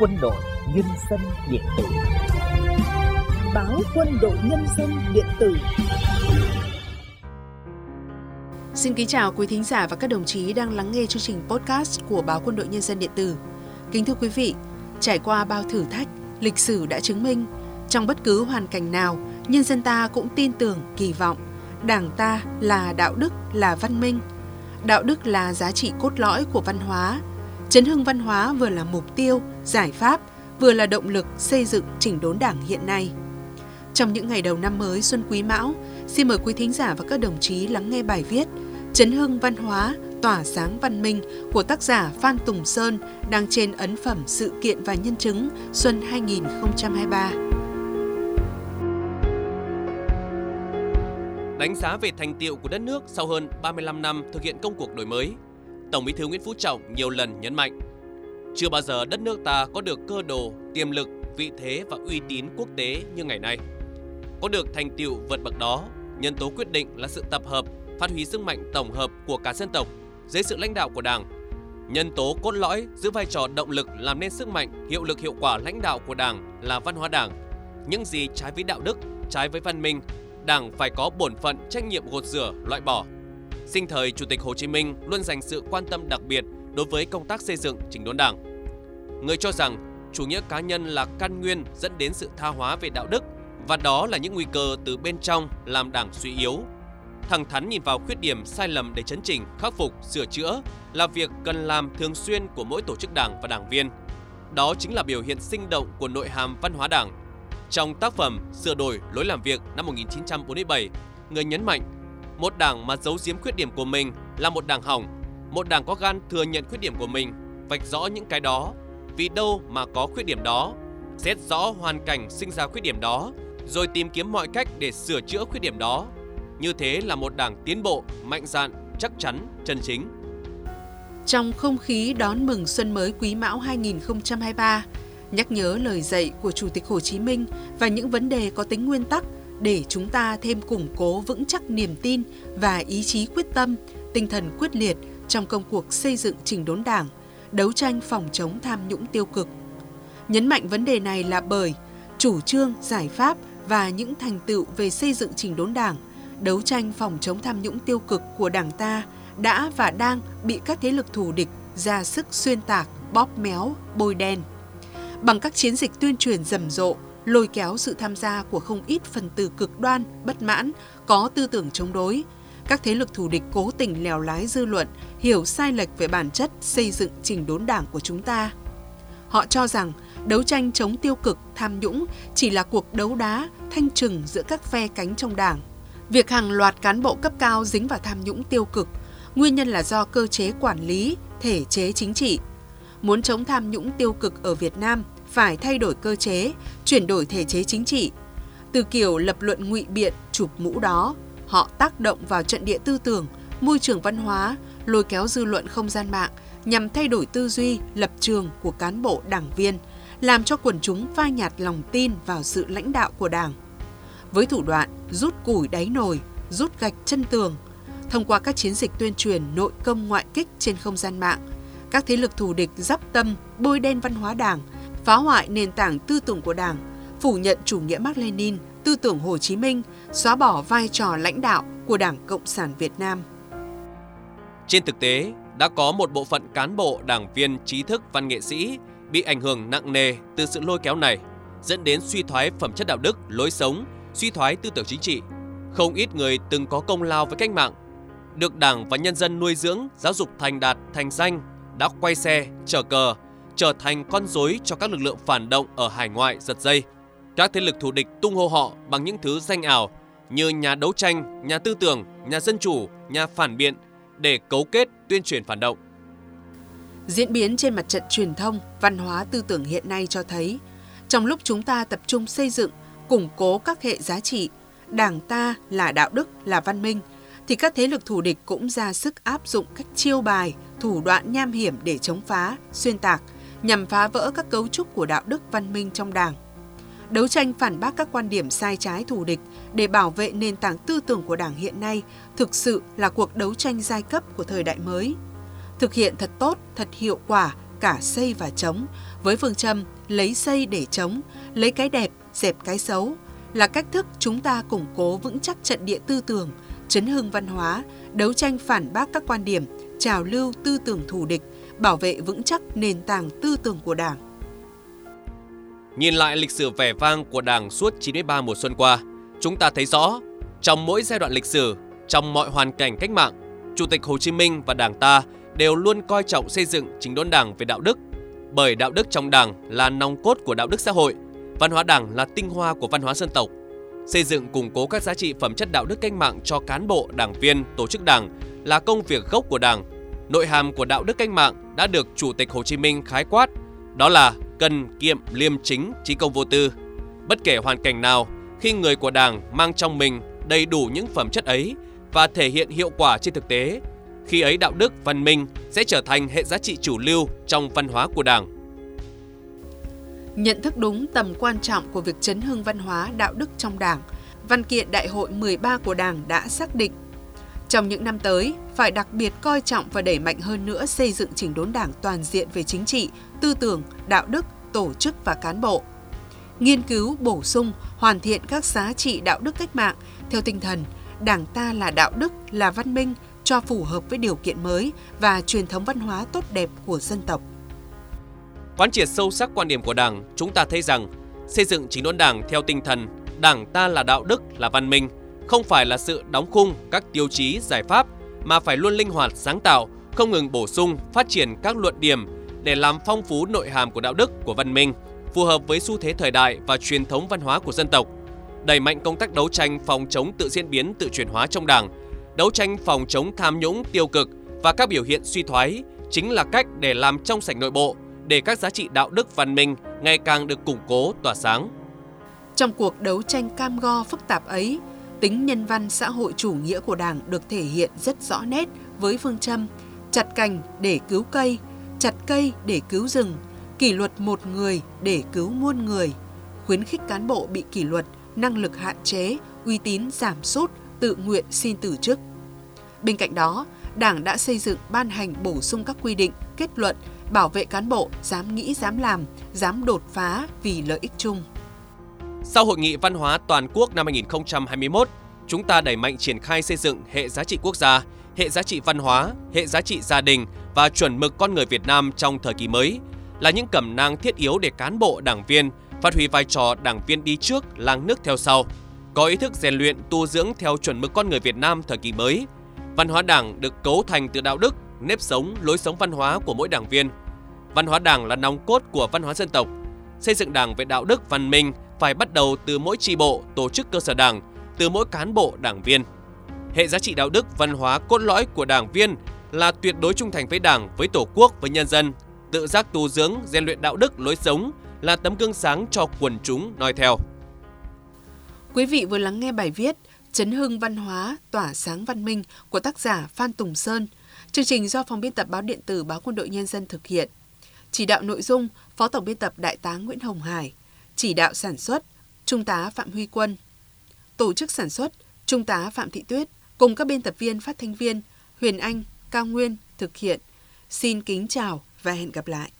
quân đội nhân dân điện tử báo quân đội nhân dân điện tử Xin kính chào quý thính giả và các đồng chí đang lắng nghe chương trình podcast của báo Quân đội Nhân dân điện tử. Kính thưa quý vị, trải qua bao thử thách, lịch sử đã chứng minh trong bất cứ hoàn cảnh nào, nhân dân ta cũng tin tưởng, kỳ vọng Đảng ta là đạo đức, là văn minh. Đạo đức là giá trị cốt lõi của văn hóa. Chấn hưng văn hóa vừa là mục tiêu, giải pháp, vừa là động lực xây dựng chỉnh đốn đảng hiện nay. Trong những ngày đầu năm mới Xuân Quý Mão, xin mời quý thính giả và các đồng chí lắng nghe bài viết Chấn hưng văn hóa, tỏa sáng văn minh của tác giả Phan Tùng Sơn đang trên ấn phẩm Sự kiện và Nhân chứng Xuân 2023. Đánh giá về thành tiệu của đất nước sau hơn 35 năm thực hiện công cuộc đổi mới, Tổng Bí thư Nguyễn Phú Trọng nhiều lần nhấn mạnh chưa bao giờ đất nước ta có được cơ đồ, tiềm lực, vị thế và uy tín quốc tế như ngày nay. Có được thành tiệu vượt bậc đó, nhân tố quyết định là sự tập hợp, phát huy sức mạnh tổng hợp của cả dân tộc dưới sự lãnh đạo của Đảng. Nhân tố cốt lõi giữ vai trò động lực làm nên sức mạnh, hiệu lực hiệu quả lãnh đạo của Đảng là văn hóa Đảng. Những gì trái với đạo đức, trái với văn minh, Đảng phải có bổn phận trách nhiệm gột rửa, loại bỏ. Sinh thời Chủ tịch Hồ Chí Minh luôn dành sự quan tâm đặc biệt đối với công tác xây dựng chỉnh đốn Đảng. Người cho rằng chủ nghĩa cá nhân là căn nguyên dẫn đến sự tha hóa về đạo đức và đó là những nguy cơ từ bên trong làm Đảng suy yếu. Thẳng thắn nhìn vào khuyết điểm sai lầm để chấn chỉnh, khắc phục, sửa chữa là việc cần làm thường xuyên của mỗi tổ chức đảng và đảng viên. Đó chính là biểu hiện sinh động của nội hàm văn hóa đảng. Trong tác phẩm Sửa đổi lối làm việc năm 1947, người nhấn mạnh một đảng mà giấu giếm khuyết điểm của mình là một đảng hỏng, một đảng có gan thừa nhận khuyết điểm của mình, vạch rõ những cái đó, vì đâu mà có khuyết điểm đó, xét rõ hoàn cảnh sinh ra khuyết điểm đó, rồi tìm kiếm mọi cách để sửa chữa khuyết điểm đó. Như thế là một đảng tiến bộ, mạnh dạn, chắc chắn, chân chính. Trong không khí đón mừng xuân mới Quý Mão 2023, nhắc nhớ lời dạy của Chủ tịch Hồ Chí Minh và những vấn đề có tính nguyên tắc để chúng ta thêm củng cố vững chắc niềm tin và ý chí quyết tâm, tinh thần quyết liệt trong công cuộc xây dựng chỉnh đốn đảng, đấu tranh phòng chống tham nhũng tiêu cực. Nhấn mạnh vấn đề này là bởi chủ trương, giải pháp và những thành tựu về xây dựng chỉnh đốn đảng, đấu tranh phòng chống tham nhũng tiêu cực của đảng ta đã và đang bị các thế lực thù địch ra sức xuyên tạc, bóp méo, bôi đen. Bằng các chiến dịch tuyên truyền rầm rộ, lôi kéo sự tham gia của không ít phần tử cực đoan, bất mãn, có tư tưởng chống đối, các thế lực thù địch cố tình lèo lái dư luận, hiểu sai lệch về bản chất xây dựng chỉnh đốn đảng của chúng ta. Họ cho rằng đấu tranh chống tiêu cực, tham nhũng chỉ là cuộc đấu đá, thanh trừng giữa các phe cánh trong đảng. Việc hàng loạt cán bộ cấp cao dính vào tham nhũng tiêu cực, nguyên nhân là do cơ chế quản lý, thể chế chính trị. Muốn chống tham nhũng tiêu cực ở Việt Nam, phải thay đổi cơ chế, chuyển đổi thể chế chính trị. Từ kiểu lập luận ngụy biện, chụp mũ đó, họ tác động vào trận địa tư tưởng, môi trường văn hóa, lôi kéo dư luận không gian mạng nhằm thay đổi tư duy, lập trường của cán bộ đảng viên, làm cho quần chúng phai nhạt lòng tin vào sự lãnh đạo của đảng. Với thủ đoạn rút củi đáy nồi, rút gạch chân tường, thông qua các chiến dịch tuyên truyền nội công ngoại kích trên không gian mạng, các thế lực thù địch giáp tâm bôi đen văn hóa đảng, phá hoại nền tảng tư tưởng của đảng, phủ nhận chủ nghĩa Mác Lênin, tư tưởng Hồ Chí Minh, xóa bỏ vai trò lãnh đạo của Đảng Cộng sản Việt Nam. Trên thực tế, đã có một bộ phận cán bộ, đảng viên, trí thức, văn nghệ sĩ bị ảnh hưởng nặng nề từ sự lôi kéo này, dẫn đến suy thoái phẩm chất đạo đức, lối sống, suy thoái tư tưởng chính trị. Không ít người từng có công lao với cách mạng, được đảng và nhân dân nuôi dưỡng, giáo dục thành đạt, thành danh, đã quay xe, chở cờ, trở thành con rối cho các lực lượng phản động ở hải ngoại giật dây. Các thế lực thù địch tung hô họ bằng những thứ danh ảo như nhà đấu tranh, nhà tư tưởng, nhà dân chủ, nhà phản biện để cấu kết tuyên truyền phản động. Diễn biến trên mặt trận truyền thông, văn hóa tư tưởng hiện nay cho thấy, trong lúc chúng ta tập trung xây dựng, củng cố các hệ giá trị, đảng ta là đạo đức, là văn minh, thì các thế lực thù địch cũng ra sức áp dụng các chiêu bài, thủ đoạn nham hiểm để chống phá, xuyên tạc, nhằm phá vỡ các cấu trúc của đạo đức văn minh trong đảng đấu tranh phản bác các quan điểm sai trái thù địch để bảo vệ nền tảng tư tưởng của Đảng hiện nay thực sự là cuộc đấu tranh giai cấp của thời đại mới. Thực hiện thật tốt, thật hiệu quả cả xây và chống, với phương châm lấy xây để chống, lấy cái đẹp, dẹp cái xấu, là cách thức chúng ta củng cố vững chắc trận địa tư tưởng, chấn hưng văn hóa, đấu tranh phản bác các quan điểm, trào lưu tư tưởng thù địch, bảo vệ vững chắc nền tảng tư tưởng của Đảng. Nhìn lại lịch sử vẻ vang của Đảng suốt 93 mùa xuân qua, chúng ta thấy rõ, trong mỗi giai đoạn lịch sử, trong mọi hoàn cảnh cách mạng, Chủ tịch Hồ Chí Minh và Đảng ta đều luôn coi trọng xây dựng chính đốn Đảng về đạo đức, bởi đạo đức trong Đảng là nòng cốt của đạo đức xã hội, văn hóa Đảng là tinh hoa của văn hóa dân tộc. Xây dựng củng cố các giá trị phẩm chất đạo đức cách mạng cho cán bộ, đảng viên, tổ chức Đảng là công việc gốc của Đảng. Nội hàm của đạo đức cách mạng đã được Chủ tịch Hồ Chí Minh khái quát, đó là cần kiệm liêm chính, trí công vô tư. Bất kể hoàn cảnh nào, khi người của Đảng mang trong mình đầy đủ những phẩm chất ấy và thể hiện hiệu quả trên thực tế, khi ấy đạo đức văn minh sẽ trở thành hệ giá trị chủ lưu trong văn hóa của Đảng. Nhận thức đúng tầm quan trọng của việc chấn hưng văn hóa đạo đức trong Đảng, văn kiện Đại hội 13 của Đảng đã xác định trong những năm tới, phải đặc biệt coi trọng và đẩy mạnh hơn nữa xây dựng chỉnh đốn đảng toàn diện về chính trị, tư tưởng, đạo đức, tổ chức và cán bộ. Nghiên cứu, bổ sung, hoàn thiện các giá trị đạo đức cách mạng theo tinh thần Đảng ta là đạo đức, là văn minh, cho phù hợp với điều kiện mới và truyền thống văn hóa tốt đẹp của dân tộc. Quán triệt sâu sắc quan điểm của Đảng, chúng ta thấy rằng xây dựng chính đốn Đảng theo tinh thần Đảng ta là đạo đức, là văn minh, không phải là sự đóng khung các tiêu chí giải pháp mà phải luôn linh hoạt sáng tạo, không ngừng bổ sung, phát triển các luận điểm để làm phong phú nội hàm của đạo đức của văn minh, phù hợp với xu thế thời đại và truyền thống văn hóa của dân tộc. Đẩy mạnh công tác đấu tranh phòng chống tự diễn biến tự chuyển hóa trong Đảng, đấu tranh phòng chống tham nhũng tiêu cực và các biểu hiện suy thoái chính là cách để làm trong sạch nội bộ, để các giá trị đạo đức văn minh ngày càng được củng cố tỏa sáng. Trong cuộc đấu tranh cam go phức tạp ấy, tính nhân văn xã hội chủ nghĩa của Đảng được thể hiện rất rõ nét với phương châm chặt cành để cứu cây, chặt cây để cứu rừng, kỷ luật một người để cứu muôn người, khuyến khích cán bộ bị kỷ luật, năng lực hạn chế, uy tín giảm sút, tự nguyện xin từ chức. Bên cạnh đó, Đảng đã xây dựng ban hành bổ sung các quy định, kết luận bảo vệ cán bộ dám nghĩ dám làm, dám đột phá vì lợi ích chung. Sau hội nghị văn hóa toàn quốc năm 2021, chúng ta đẩy mạnh triển khai xây dựng hệ giá trị quốc gia, hệ giá trị văn hóa, hệ giá trị gia đình và chuẩn mực con người Việt Nam trong thời kỳ mới là những cẩm nang thiết yếu để cán bộ, đảng viên phát huy vai trò đảng viên đi trước, làng nước theo sau, có ý thức rèn luyện tu dưỡng theo chuẩn mực con người Việt Nam thời kỳ mới. Văn hóa Đảng được cấu thành từ đạo đức, nếp sống, lối sống văn hóa của mỗi đảng viên. Văn hóa Đảng là nòng cốt của văn hóa dân tộc. Xây dựng Đảng về đạo đức văn minh phải bắt đầu từ mỗi tri bộ, tổ chức cơ sở Đảng, từ mỗi cán bộ đảng viên. Hệ giá trị đạo đức, văn hóa cốt lõi của đảng viên là tuyệt đối trung thành với Đảng, với Tổ quốc, với nhân dân, tự giác tu dưỡng, rèn luyện đạo đức, lối sống là tấm gương sáng cho quần chúng noi theo. Quý vị vừa lắng nghe bài viết Chấn hưng văn hóa, tỏa sáng văn minh của tác giả Phan Tùng Sơn. Chương trình do phòng biên tập báo điện tử Báo Quân đội Nhân dân thực hiện. Chỉ đạo nội dung, Phó Tổng biên tập Đại tá Nguyễn Hồng Hải. Chỉ đạo sản xuất, Trung tá Phạm Huy Quân. Tổ chức sản xuất, Trung tá Phạm Thị Tuyết cùng các biên tập viên phát thanh viên Huyền Anh, Cao Nguyên thực hiện. Xin kính chào và hẹn gặp lại.